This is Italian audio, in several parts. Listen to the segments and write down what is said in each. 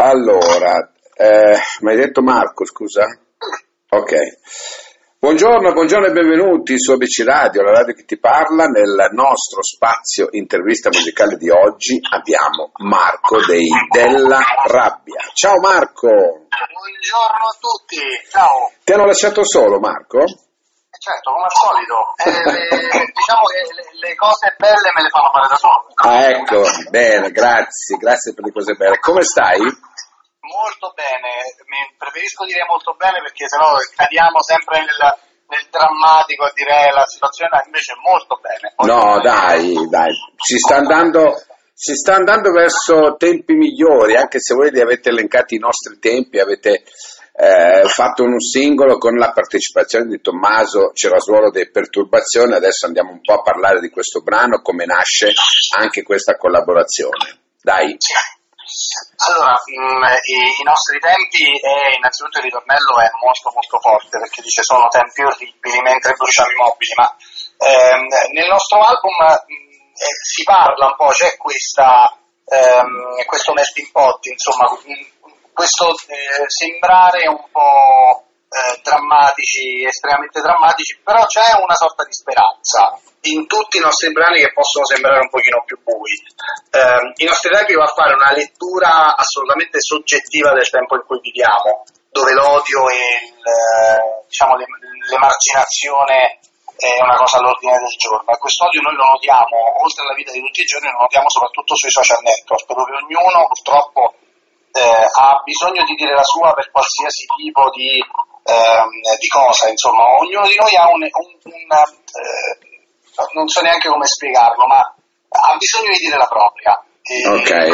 Allora, eh, mi hai detto Marco, scusa? Ok. Buongiorno, buongiorno e benvenuti su ABC Radio, la radio che ti parla. Nel nostro spazio intervista musicale di oggi abbiamo Marco dei Della Rabbia. Ciao Marco! Buongiorno a tutti, ciao! Ti hanno lasciato solo Marco? Certo, come al solito. Eh, diciamo che le, le, cose belle me le fanno fare da solo. Ah, ecco, bene, grazie, grazie per le cose belle. Come stai? Molto bene, Mi preferisco dire molto bene perché sennò cadiamo sempre nel, nel drammatico a dire la situazione invece è molto bene. Molto no, bene. dai, dai, si sta andando si sta andando verso tempi migliori, anche se voi li avete elencati i nostri tempi, avete eh, fatto un singolo con la partecipazione di Tommaso Cerasuolo delle Perturbazioni, adesso andiamo un po' a parlare di questo brano, come nasce anche questa collaborazione. Dai. Allora, mm, i, i, nostri tempi e innanzitutto il ritornello è molto molto forte perché dice sono tempi orribili mentre bruciamo i mobili, ma ehm, nel nostro album mm, eh, si parla un po', c'è questa, ehm, questo melting pot, insomma, mm, questo eh, sembrare un po' eh, drammatici, estremamente drammatici, però c'è una sorta di speranza in tutti i nostri brani che possono sembrare un pochino più bui. Eh, I nostri tempi va a fare una lettura assolutamente soggettiva del tempo in cui viviamo, dove l'odio e il, eh, diciamo, l'emarginazione è una cosa all'ordine del giorno questo odio noi lo notiamo oltre alla vita di tutti i giorni, lo notiamo soprattutto sui social network, dove ognuno purtroppo eh, ha bisogno di dire la sua per qualsiasi tipo di, ehm, di cosa, insomma, ognuno di noi ha un, un, un eh, non so neanche come spiegarlo, ma ha bisogno di dire la propria. Okay.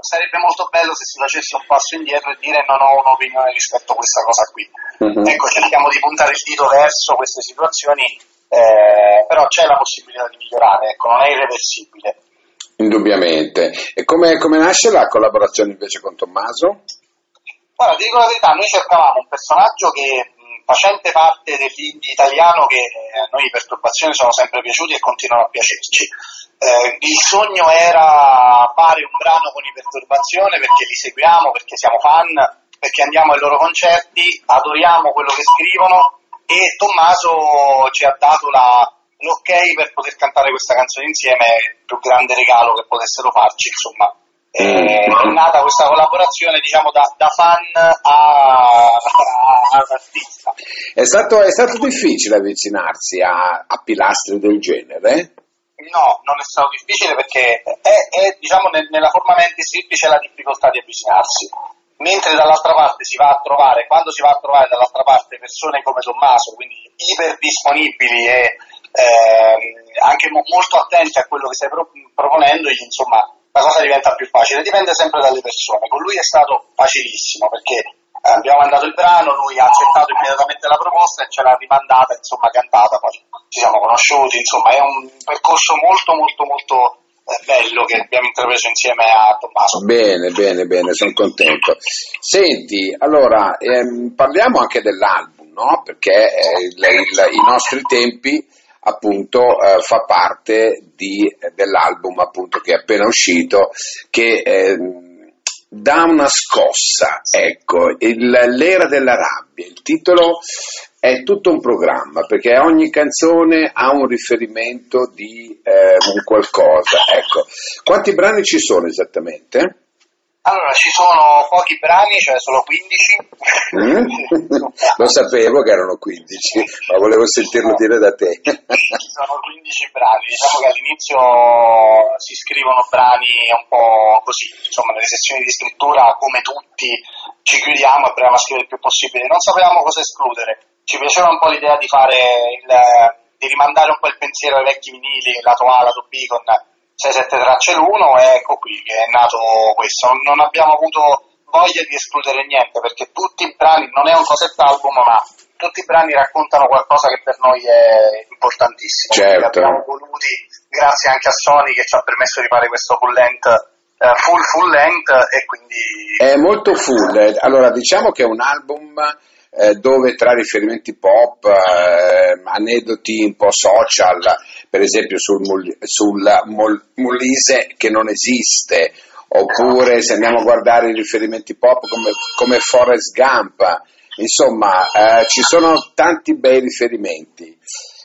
sarebbe molto bello se si facesse un passo indietro e dire non ho un'opinione rispetto a questa cosa qui. Uh-huh. Ecco, cerchiamo di puntare il dito verso queste situazioni, eh, però c'è la possibilità di migliorare, ecco, non è irreversibile. Indubbiamente. E come, come nasce la collaborazione invece con Tommaso? Guarda, ti dico la verità, noi cercavamo un personaggio che facente parte dell'indie italiano che eh, a noi perturbazioni sono sempre piaciuti e continuano a piacerci. Eh, il sogno era fare un brano con i perturbazione perché li seguiamo, perché siamo fan, perché andiamo ai loro concerti, adoriamo quello che scrivono e Tommaso ci ha dato la, l'ok per poter cantare questa canzone insieme è il più grande regalo che potessero farci, insomma. Eh, è nata questa collaborazione diciamo da, da fan all'artista. È stato, è stato difficile avvicinarsi a, a, pilastri del genere? No, non è stato difficile perché è, è diciamo, nel, nella forma mente semplice la difficoltà di avvicinarsi mentre dall'altra parte si va a trovare, quando si va a trovare dall'altra parte persone come Tommaso, quindi iper disponibili e eh, anche mo- molto attenti a quello che stai pro- proponendo, insomma la cosa diventa più facile, dipende sempre dalle persone. Con lui è stato facilissimo perché eh, abbiamo mandato il brano, lui ha accettato immediatamente la proposta e ce l'ha rimandata, insomma cantata, poi ci siamo conosciuti, insomma è un percorso molto molto molto eh, bello che abbiamo intrapreso insieme a Tommaso. Bene, bene, bene, sono contento. Senti, allora ehm, parliamo anche dell'album, no? Perché eh, il, il, i nostri tempi appunto eh, fa parte di, dell'album appunto che è appena uscito che eh, dà una scossa, ecco, il, l'era della rabbia, il titolo è tutto un programma perché ogni canzone ha un riferimento di eh, un qualcosa, ecco. Quanti brani ci sono esattamente? Allora, ci sono pochi brani, cioè solo 15. Mm? Lo sapevo che erano 15, ma volevo sentirlo dire da te. sono 15 brani, diciamo che all'inizio si scrivono brani un po' così, insomma, nelle sessioni di scrittura, come tutti, ci chiudiamo e proviamo a scrivere il più possibile. Non sapevamo cosa escludere, ci piaceva un po' l'idea di fare il, di rimandare un po' il pensiero ai vecchi vinili, lato A, lato B, con 6-7 tracce l'uno ecco qui che è nato questo. Non abbiamo avuto voglia di escludere niente perché tutti i brani, non è un concept album, ma tutti i brani raccontano qualcosa che per noi è importantissimo. Certo. Abbiamo voluti, grazie anche a Sony che ci ha permesso di fare questo full length eh, full full length e quindi è molto full allora diciamo che è un album eh, dove tra riferimenti pop, eh, aneddoti un po' social, per esempio sul, sul Molise che non esiste, oppure se andiamo a guardare i riferimenti pop come, come Forrest Gump, insomma eh, ci sono tanti bei riferimenti.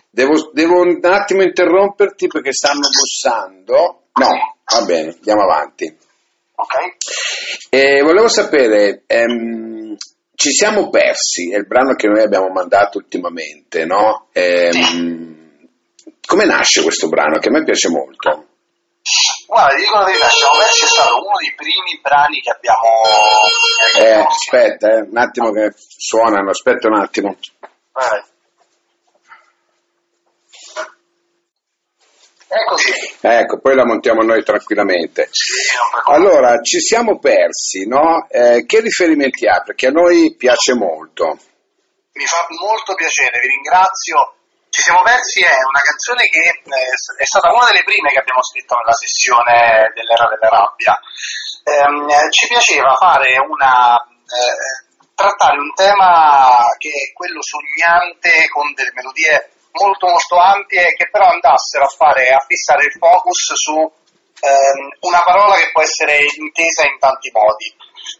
Devo, devo, un attimo interromperti perché stanno bussando. No, va bene, andiamo avanti. Ok. E volevo sapere, ehm, ci siamo persi, è il brano che noi abbiamo mandato ultimamente, no? Ehm, come nasce questo brano? Che a me piace molto. Guarda, ti dico la verità, Siamo persi è stato uno dei primi brani che abbiamo... Eh, aspetta, eh, un attimo che suonano, aspetta un attimo. Vai. Eccoci. Ecco, poi la montiamo noi tranquillamente. Sì, Allora, ci siamo persi, no? Eh, che riferimenti ha? Perché a noi piace molto. Mi fa molto piacere, vi ringrazio. Ci siamo persi è una canzone che eh, è stata una delle prime che abbiamo scritto nella sessione dell'era della rabbia. Ehm, ci piaceva fare una eh, trattare un tema che è quello sognante con delle melodie molto molto ampie che però andassero a fare a fissare il focus su ehm, una parola che può essere intesa in tanti modi.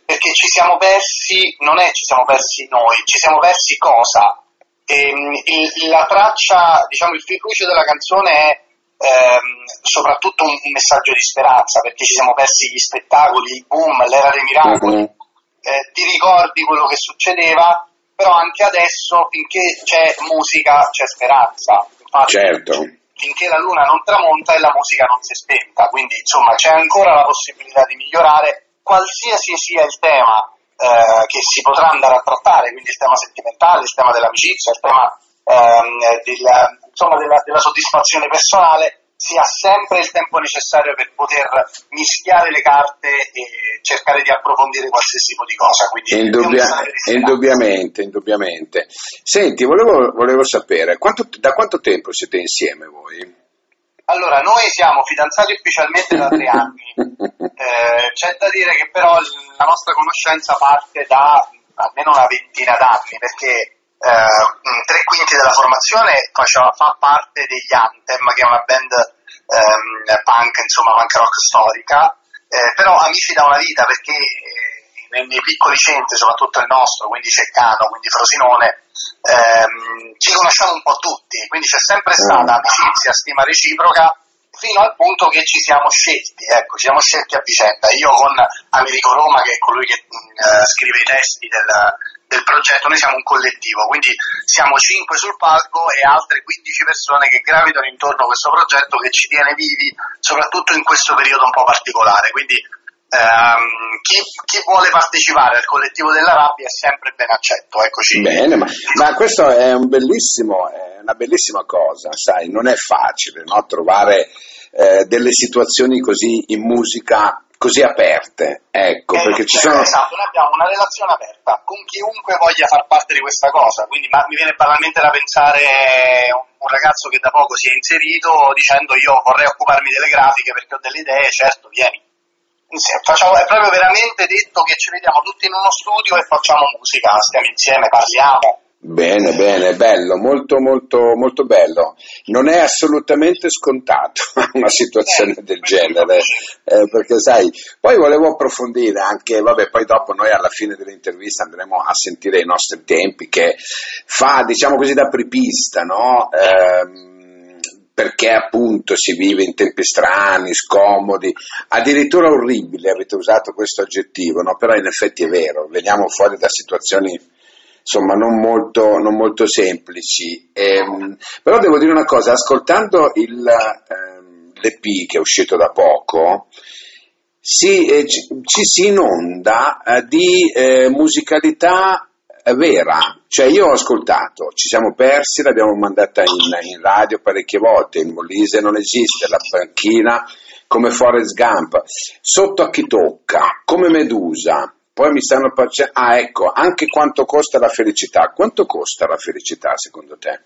Perché ci siamo persi non è ci siamo persi noi ci siamo persi cosa? E, ehm, il, la traccia diciamo il fil rouge della canzone è ehm, soprattutto un, un, messaggio di speranza perché ci siamo persi gli spettacoli il boom l'era dei miracoli. Mm-hmm. eh, ti ricordi quello che succedeva però anche adesso finché c'è musica c'è speranza. Infatti, certo. Finché la luna non tramonta e la musica non si è spenta, quindi insomma c'è ancora la possibilità di migliorare qualsiasi sia il tema eh, che si potrà andare a trattare, quindi il tema sentimentale, il tema dell'amicizia, il tema ehm, della, insomma, della, della soddisfazione personale, si ha sempre il tempo necessario per poter mischiare le carte e cercare di approfondire qualsiasi tipo di cosa. Indubbia, indubbiamente, indubbiamente. Senti, volevo, volevo sapere, quanto, da quanto tempo siete insieme voi? Allora, noi siamo fidanzati ufficialmente da tre anni, eh, c'è da dire che però la nostra conoscenza parte da almeno una ventina d'anni, perché eh, tre quinti della formazione faceva, fa parte degli Anthem, che è una band ehm, punk, insomma, punk rock storica, eh, però amici da una vita perché eh, nei, nei, piccoli centri, soprattutto il nostro, quindi Ceccano, quindi Frosinone, ehm, ci conosciamo un po' tutti, quindi c'è sempre stata mm. amicizia, stima reciproca fino al punto che ci siamo scelti, ecco, ci siamo scelti a vicenda. Io con Americo Roma, che è colui che mm, eh, scrive i testi del, del progetto, noi siamo un collettivo, quindi siamo 5 sul palco e altre 15 persone che gravitano intorno a questo progetto che ci tiene vivi, soprattutto in questo periodo un po' particolare. Quindi ehm, chi, chi, vuole partecipare al collettivo della rabbia è sempre ben accetto. Eccoci. Bene, ma, ma questo è, un è, una bellissima cosa, sai, non è facile no? trovare eh, delle situazioni così in musica così aperte, ecco, eh, perché ci sono... Esatto, noi abbiamo una relazione aperta con chiunque voglia far parte di questa cosa, quindi ma, mi viene banalmente da pensare un, un ragazzo che da poco si è inserito dicendo io vorrei occuparmi delle grafiche perché ho delle idee, certo, vieni. Facciamo, è proprio veramente detto che ci vediamo tutti in uno studio e facciamo musica, stiamo insieme, parliamo, Bene, bene, bello, molto, molto, molto bello. Non è assolutamente scontato una situazione del genere, eh, perché sai, poi volevo approfondire anche, vabbè, poi dopo noi alla fine dell'intervista andremo a sentire i nostri tempi che fa, diciamo così, da prepista, no? Eh, perché appunto si vive in tempi strani, scomodi, addirittura orribili, avete usato questo aggettivo, no? però in effetti è vero, veniamo fuori da situazioni insomma non molto, non molto semplici. Ehm, però devo dire una cosa, ascoltando il, ehm, l'EP che è uscito da poco, si, eh, ci, ci, si inonda eh, di eh, musicalità eh, vera, cioè io ho ascoltato, ci siamo persi, l'abbiamo mandata in, in radio parecchie volte, il Molise non esiste, la panchina come Forrest Gump, sotto a chi tocca, come Medusa, poi mi stanno facendo... Ah, ecco, anche quanto costa la felicità. Quanto costa la felicità secondo te?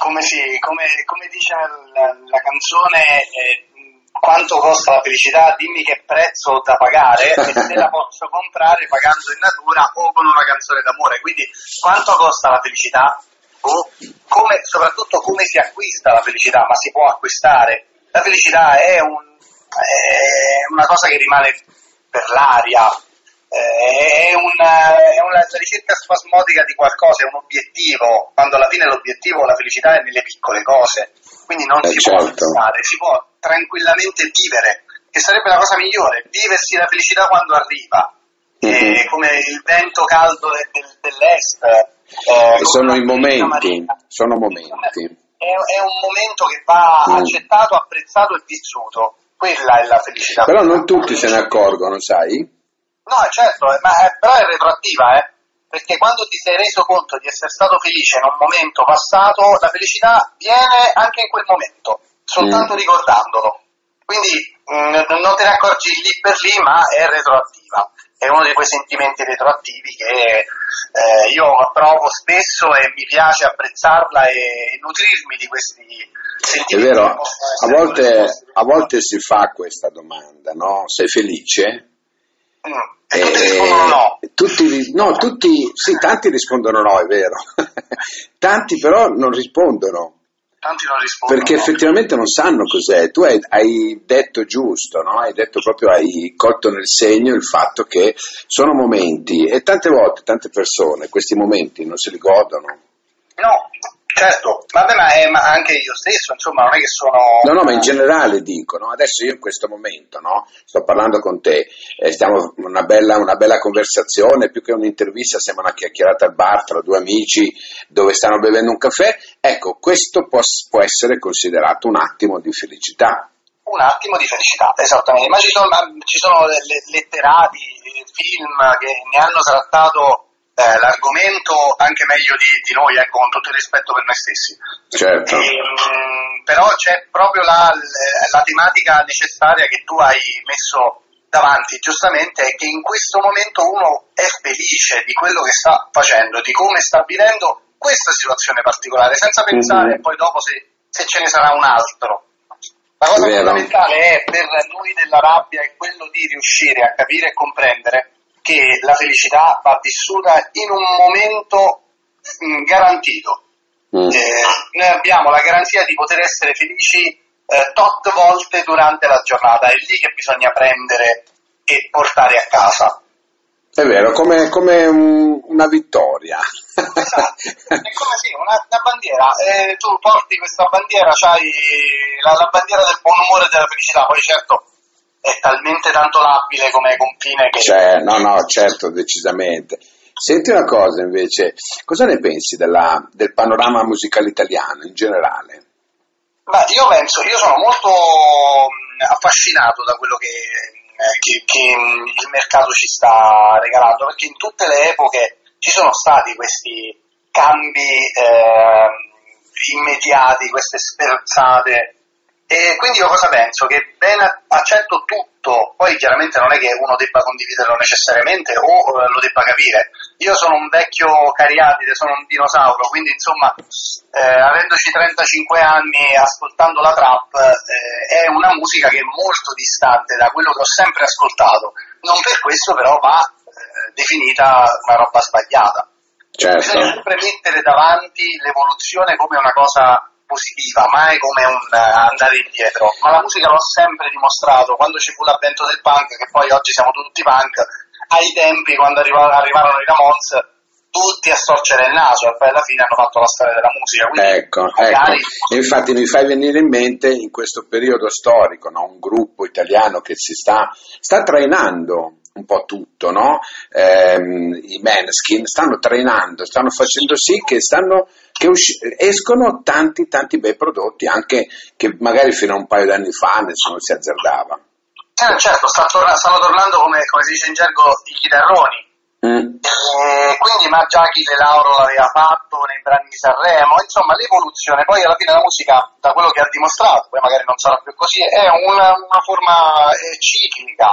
Come, si, come, come dice la, la canzone, eh, quanto costa la felicità? Dimmi che prezzo ho da pagare e se la posso comprare pagando in natura o con una canzone d'amore. Quindi quanto costa la felicità? O come, soprattutto come si acquista la felicità, ma si può acquistare. La felicità è un è una cosa che rimane per l'aria, eh, è, una, è una ricerca spasmodica di qualcosa, è un obiettivo, quando alla fine l'obiettivo, la felicità è nelle piccole cose, quindi non Eh, si può certo. pensare, si può tranquillamente vivere, che sarebbe la cosa migliore, viversi la felicità quando arriva, Mhm. Eh, come il vento caldo de- del- dell'est. eh, E sono i momenti, sono momenti. È, è un momento che va Mm. accettato, apprezzato e vissuto. Quella è la felicità. Però non tutti se ne accorgono, sai? No, certo, ma eh, però è retroattiva, eh? Perché quando ti sei reso conto di essere stato felice in un momento passato, la felicità viene anche in quel momento, soltanto Mm. ricordandolo. Quindi mh, non te ne accorgi lì per lì, ma è retroattiva. È uno di quei sentimenti retroattivi che eh, io provo spesso e mi piace apprezzarla e nutrirmi di questi È sentimenti. vero, che possono a volte, a volte si fa questa domanda, no? Sei felice? Mm. E tutti rispondono no. tutti no, tutti, sì, tanti rispondono no, è vero. tanti però non rispondono. Tanti non rispondono. Perché effettivamente non sanno cos'è. Tu hai, hai detto giusto, no? Hai detto proprio, hai colto nel segno il fatto che sono momenti e tante volte, tante persone, questi momenti non se li godono. No, certo, vabbè, ma, è- ma anche io stesso, insomma, non è che sono... No, no, ma in generale dico, no? adesso io in questo momento, no? sto parlando con te, eh, stiamo una bella, una bella conversazione, più che un'intervista, sembra una chiacchierata al bar tra due amici dove stanno bevendo un caffè, ecco, questo può, può essere considerato un attimo di felicità. Un attimo di felicità, esattamente. Ma ci sono, ma ci sono le- letterati, film che ne hanno trattato eh, l'argomento anche meglio di, di noi, ecco, con tutto il rispetto per noi stessi. Certo. E, mm, però c'è proprio la, la tematica necessaria che tu hai messo davanti, giustamente, è che in questo momento uno è felice di quello che sta facendo, di come sta vivendo questa situazione particolare, senza pensare Mhm. poi dopo se, se ce ne sarà un altro. La cosa Vero. fondamentale è per noi della rabbia è quello di riuscire a capire e comprendere che la felicità va vissuta in un momento mm, garantito. Mm. Eh, noi abbiamo la garanzia di poter essere felici eh, tot volte durante la giornata, è lì che bisogna prendere e portare a casa. È vero, come, come un- una vittoria. Esatto. È come sì, una, una bandiera, eh, tu porti questa bandiera, c'hai la, la bandiera del buon umore e della felicità, poi certo è talmente tanto labile come confine che... Cioè, no, no, certo, decisamente. Senti una cosa invece, cosa ne pensi della- del panorama musicale italiano in generale? Ma io penso, io sono molto mh, affascinato da quello che, eh, che- che, mh, il mercato ci sta regalando, perché in tutte le epoche ci sono stati questi cambi ehm, immediati, queste sferzate. E quindi io cosa penso? Che ben accetto tutto, poi chiaramente non è che uno debba condividerlo necessariamente o eh, lo debba capire. Io sono un vecchio cariatide, sono un dinosauro, quindi insomma, eh, avendoci 35 anni ascoltando la trap, eh, è una musica che è molto distante da quello che ho sempre ascoltato. Non per questo però va eh, definita una roba sbagliata. Bisogna Certo, sempre mettere davanti l'evoluzione come una cosa positiva, mai come un eh, andare indietro. Ma la musica l'ho sempre dimostrato, quando ci fu l'avvento del punk, che poi oggi siamo tutti punk, ai tempi quando arriva- arrivarono i Ramones, tutti a storcere il naso e poi alla fine hanno fatto la storia della musica. Quindi ecco, ecco. magari Infatti mi fai venire in mente in questo periodo storico, no? un gruppo italiano che si sta, sta trainando un po' tutto, no? Ehm, i Maneskin stanno trainando, stanno facendo sì che, stanno, che usci- escono tanti tanti bei prodotti, anche che magari fino a un paio d'anni fa nessuno si azzardava. Eh, certo, torna- stanno tornando come, come si dice in gergo i chitarroni. Mm. E quindi ma già chi De Lauro l'aveva fatto nei brani di Sanremo, insomma l'evoluzione, poi alla fine la musica, da quello che ha dimostrato, poi magari non sarà più così, è una, una forma eh, ciclica,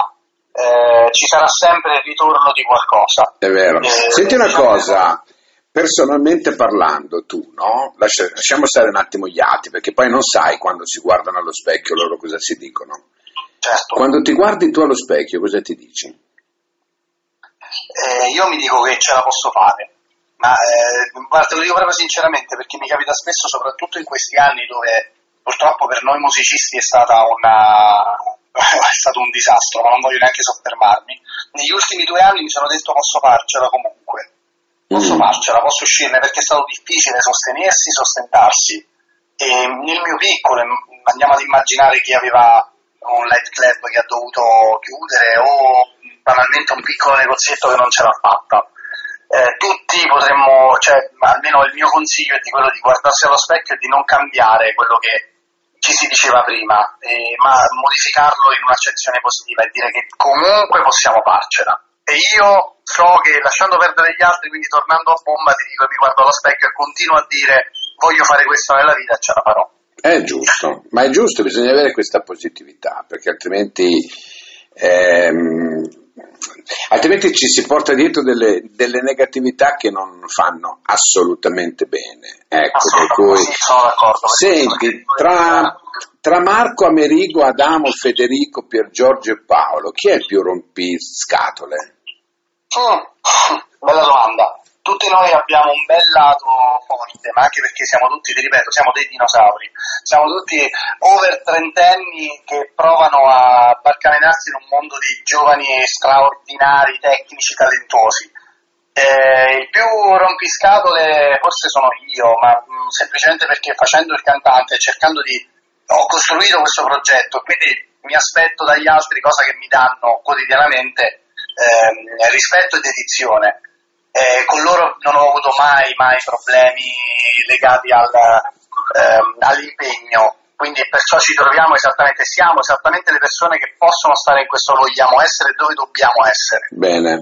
Eh, ci sarà sempre il ritorno di qualcosa. È vero. Eh, Senti una cosa, personalmente parlando, tu, no? Lascia- lasciamo stare un attimo gli altri, perché poi non sai quando si guardano allo specchio loro cosa si dicono. Certo, Quando ti guardi tu allo specchio, cosa ti dici? Eh, io mi dico che ce la posso fare, ma eh, guarda, te lo dico proprio sinceramente perché mi capita spesso, soprattutto in questi anni dove purtroppo per noi musicisti è stata una, è stato un disastro, ma non voglio neanche soffermarmi. Negli ultimi due anni mi sono detto posso farcela comunque, posso mm. farcela, posso uscirne perché è stato difficile sostenersi, sostentarsi. E nel mio piccolo, andiamo ad immaginare chi aveva un light club che ha dovuto chiudere o banalmente un piccolo negozietto che non ce l'ha fatta. Eh, tutti potremmo, cioè almeno il mio consiglio è di quello di guardarsi allo specchio e di non cambiare quello che ci si diceva prima, eh, ma modificarlo in un'accezione positiva e dire che comunque possiamo farcela. E io so che lasciando perdere gli altri, quindi tornando a bomba, ti dico, mi guardo allo specchio e continuo a dire voglio fare questo nella vita e ce la farò. È giusto, ma è giusto, bisogna avere questa positività, perché altrimenti, ehm, altrimenti ci si porta dietro delle, delle, negatività che non fanno assolutamente bene. Ecco, per cui, sono d'accordo. Senti, tra, tra Marco, Amerigo, Adamo, Federico, Pier Giorgio e Paolo, chi è il più rompiscatole? Mm, bella domanda tutti noi abbiamo un bel lato forte, ma anche perché siamo tutti, ti ripeto, siamo dei dinosauri, siamo tutti over trentenni che provano a barcamenarsi in un mondo di giovani straordinari, tecnici, talentuosi. Eh, il più rompiscatole forse sono io, ma mh, mm, semplicemente perché facendo il cantante cercando di... ho costruito questo progetto, quindi mi aspetto dagli altri cosa che mi danno quotidianamente ehm, rispetto e dedizione eh, con loro non ho avuto mai, mai problemi legati al, ehm, all'impegno, quindi perciò ci troviamo esattamente, siamo esattamente le persone che possono stare in questo vogliamo essere dove dobbiamo essere. Bene,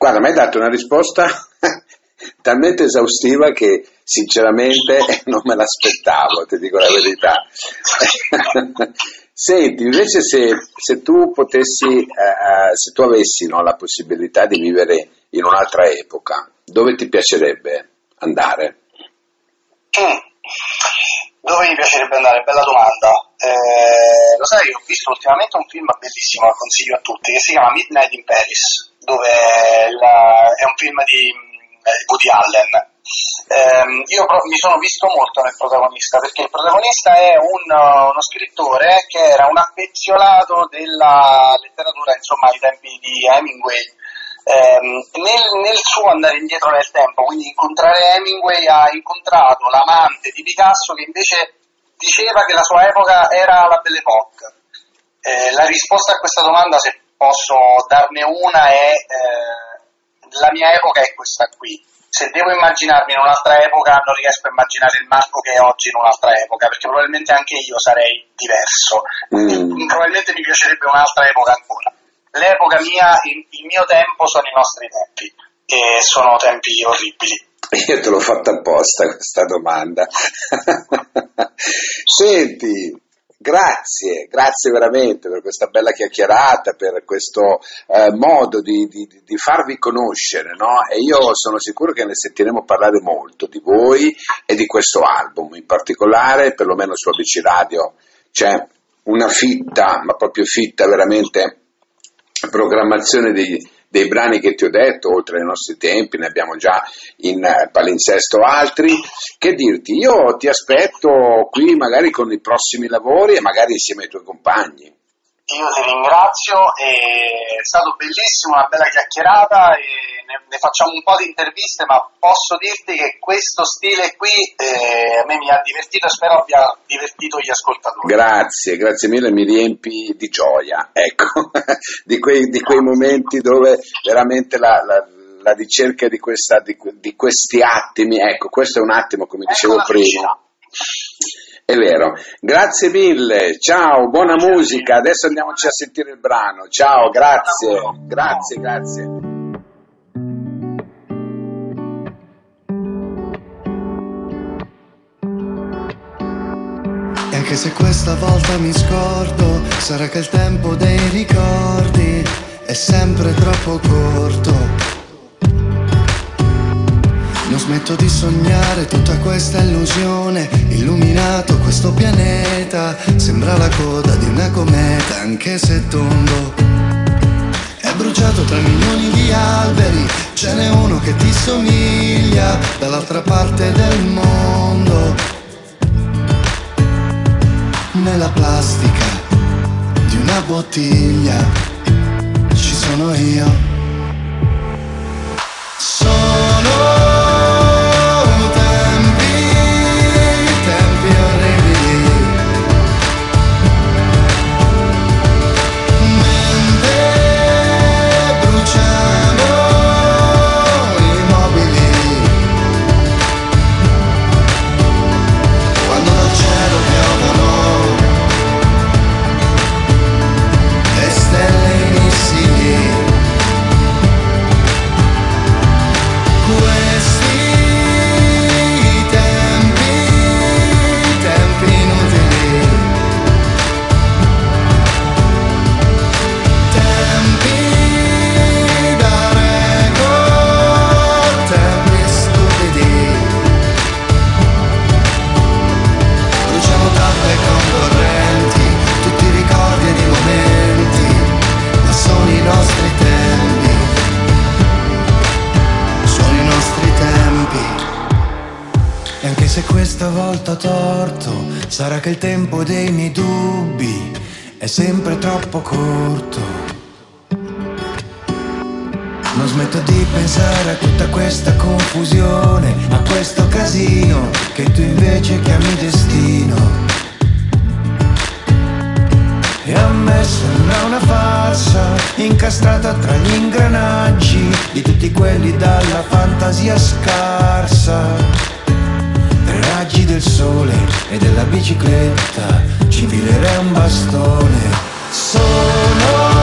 guarda, mi hai dato una risposta talmente esaustiva che sinceramente non me l'aspettavo, ti dico la verità. Senti, invece se, se tu potessi, eh, eh, se tu avessi no, la possibilità di vivere in un'altra epoca, dove ti piacerebbe andare? Mm. Dove mi piacerebbe andare? Bella domanda. Eh, lo sai, ho visto ultimamente un film bellissimo, lo consiglio a tutti, che si chiama Midnight in Paris, dove la, è un film di eh, Woody Allen. Eh, io mi sono visto molto nel protagonista, perché il protagonista è un, uno scrittore che era un affezionato della letteratura, insomma, ai tempi di Hemingway ehm, nel, nel, suo andare indietro nel tempo, quindi incontrare Hemingway, ha incontrato l'amante di Picasso che invece diceva che la sua epoca era la Belle Époque. Eh, la risposta a questa domanda, se posso darne una, è eh, la mia epoca è questa qui. Se devo immaginarmi in un'altra epoca, non riesco a immaginare il Marco che è oggi in un'altra epoca, perché probabilmente anche io sarei diverso. Mm. probabilmente mi piacerebbe un'altra epoca ancora l'epoca mia, il, il mio tempo sono i nostri tempi e sono tempi orribili. Io te l'ho fatta apposta questa domanda. Senti, grazie, grazie veramente per questa bella chiacchierata, per questo eh, modo di, di, di, farvi conoscere, no? E io sono sicuro che ne sentiremo parlare molto di voi e di questo album, in particolare, perlomeno su ABC Radio, c'è una fitta, ma proprio fitta veramente programmazione dei, dei brani che ti ho detto, oltre ai nostri tempi, ne abbiamo già in eh, palinsesto altri. Che dirti, io ti aspetto qui magari con i prossimi lavori e magari insieme ai tuoi compagni. Io ti ringrazio, è stato bellissimo, una bella chiacchierata e ne, ne facciamo un po' di interviste, ma posso dirti che questo stile qui eh, a me mi ha divertito e spero abbia divertito gli ascoltatori. Grazie, grazie mille, mi riempi di gioia, ecco, di, quei, di, quei, momenti dove veramente la, la, la ricerca di, questa, di, di, questi attimi, ecco, questo è un attimo, come ecco dicevo prima. È vero. Grazie mille, ciao, buona musica. Adesso andiamoci a sentire il brano. Ciao, grazie, grazie, grazie. Anche se questa volta mi scordo, sarà che il tempo dei ricordi è sempre troppo corto non smetto di sognare tutta questa illusione, illuminato questo pianeta, sembra la coda di una cometa, anche se tondo. È bruciato tra milioni di alberi, ce n'è uno che ti somiglia dall'altra parte del mondo. Nella plastica di una bottiglia, ci sono io. Sarà che il tempo dei miei dubbi è sempre troppo corto. Non smetto di pensare a tutta questa confusione, a questo casino che tu invece chiami destino. E a me sembra una farsa incastrata tra gli ingranaggi di tutti quelli dalla fantasia scarsa del sole e della bicicletta ci filerei un bastone. Sono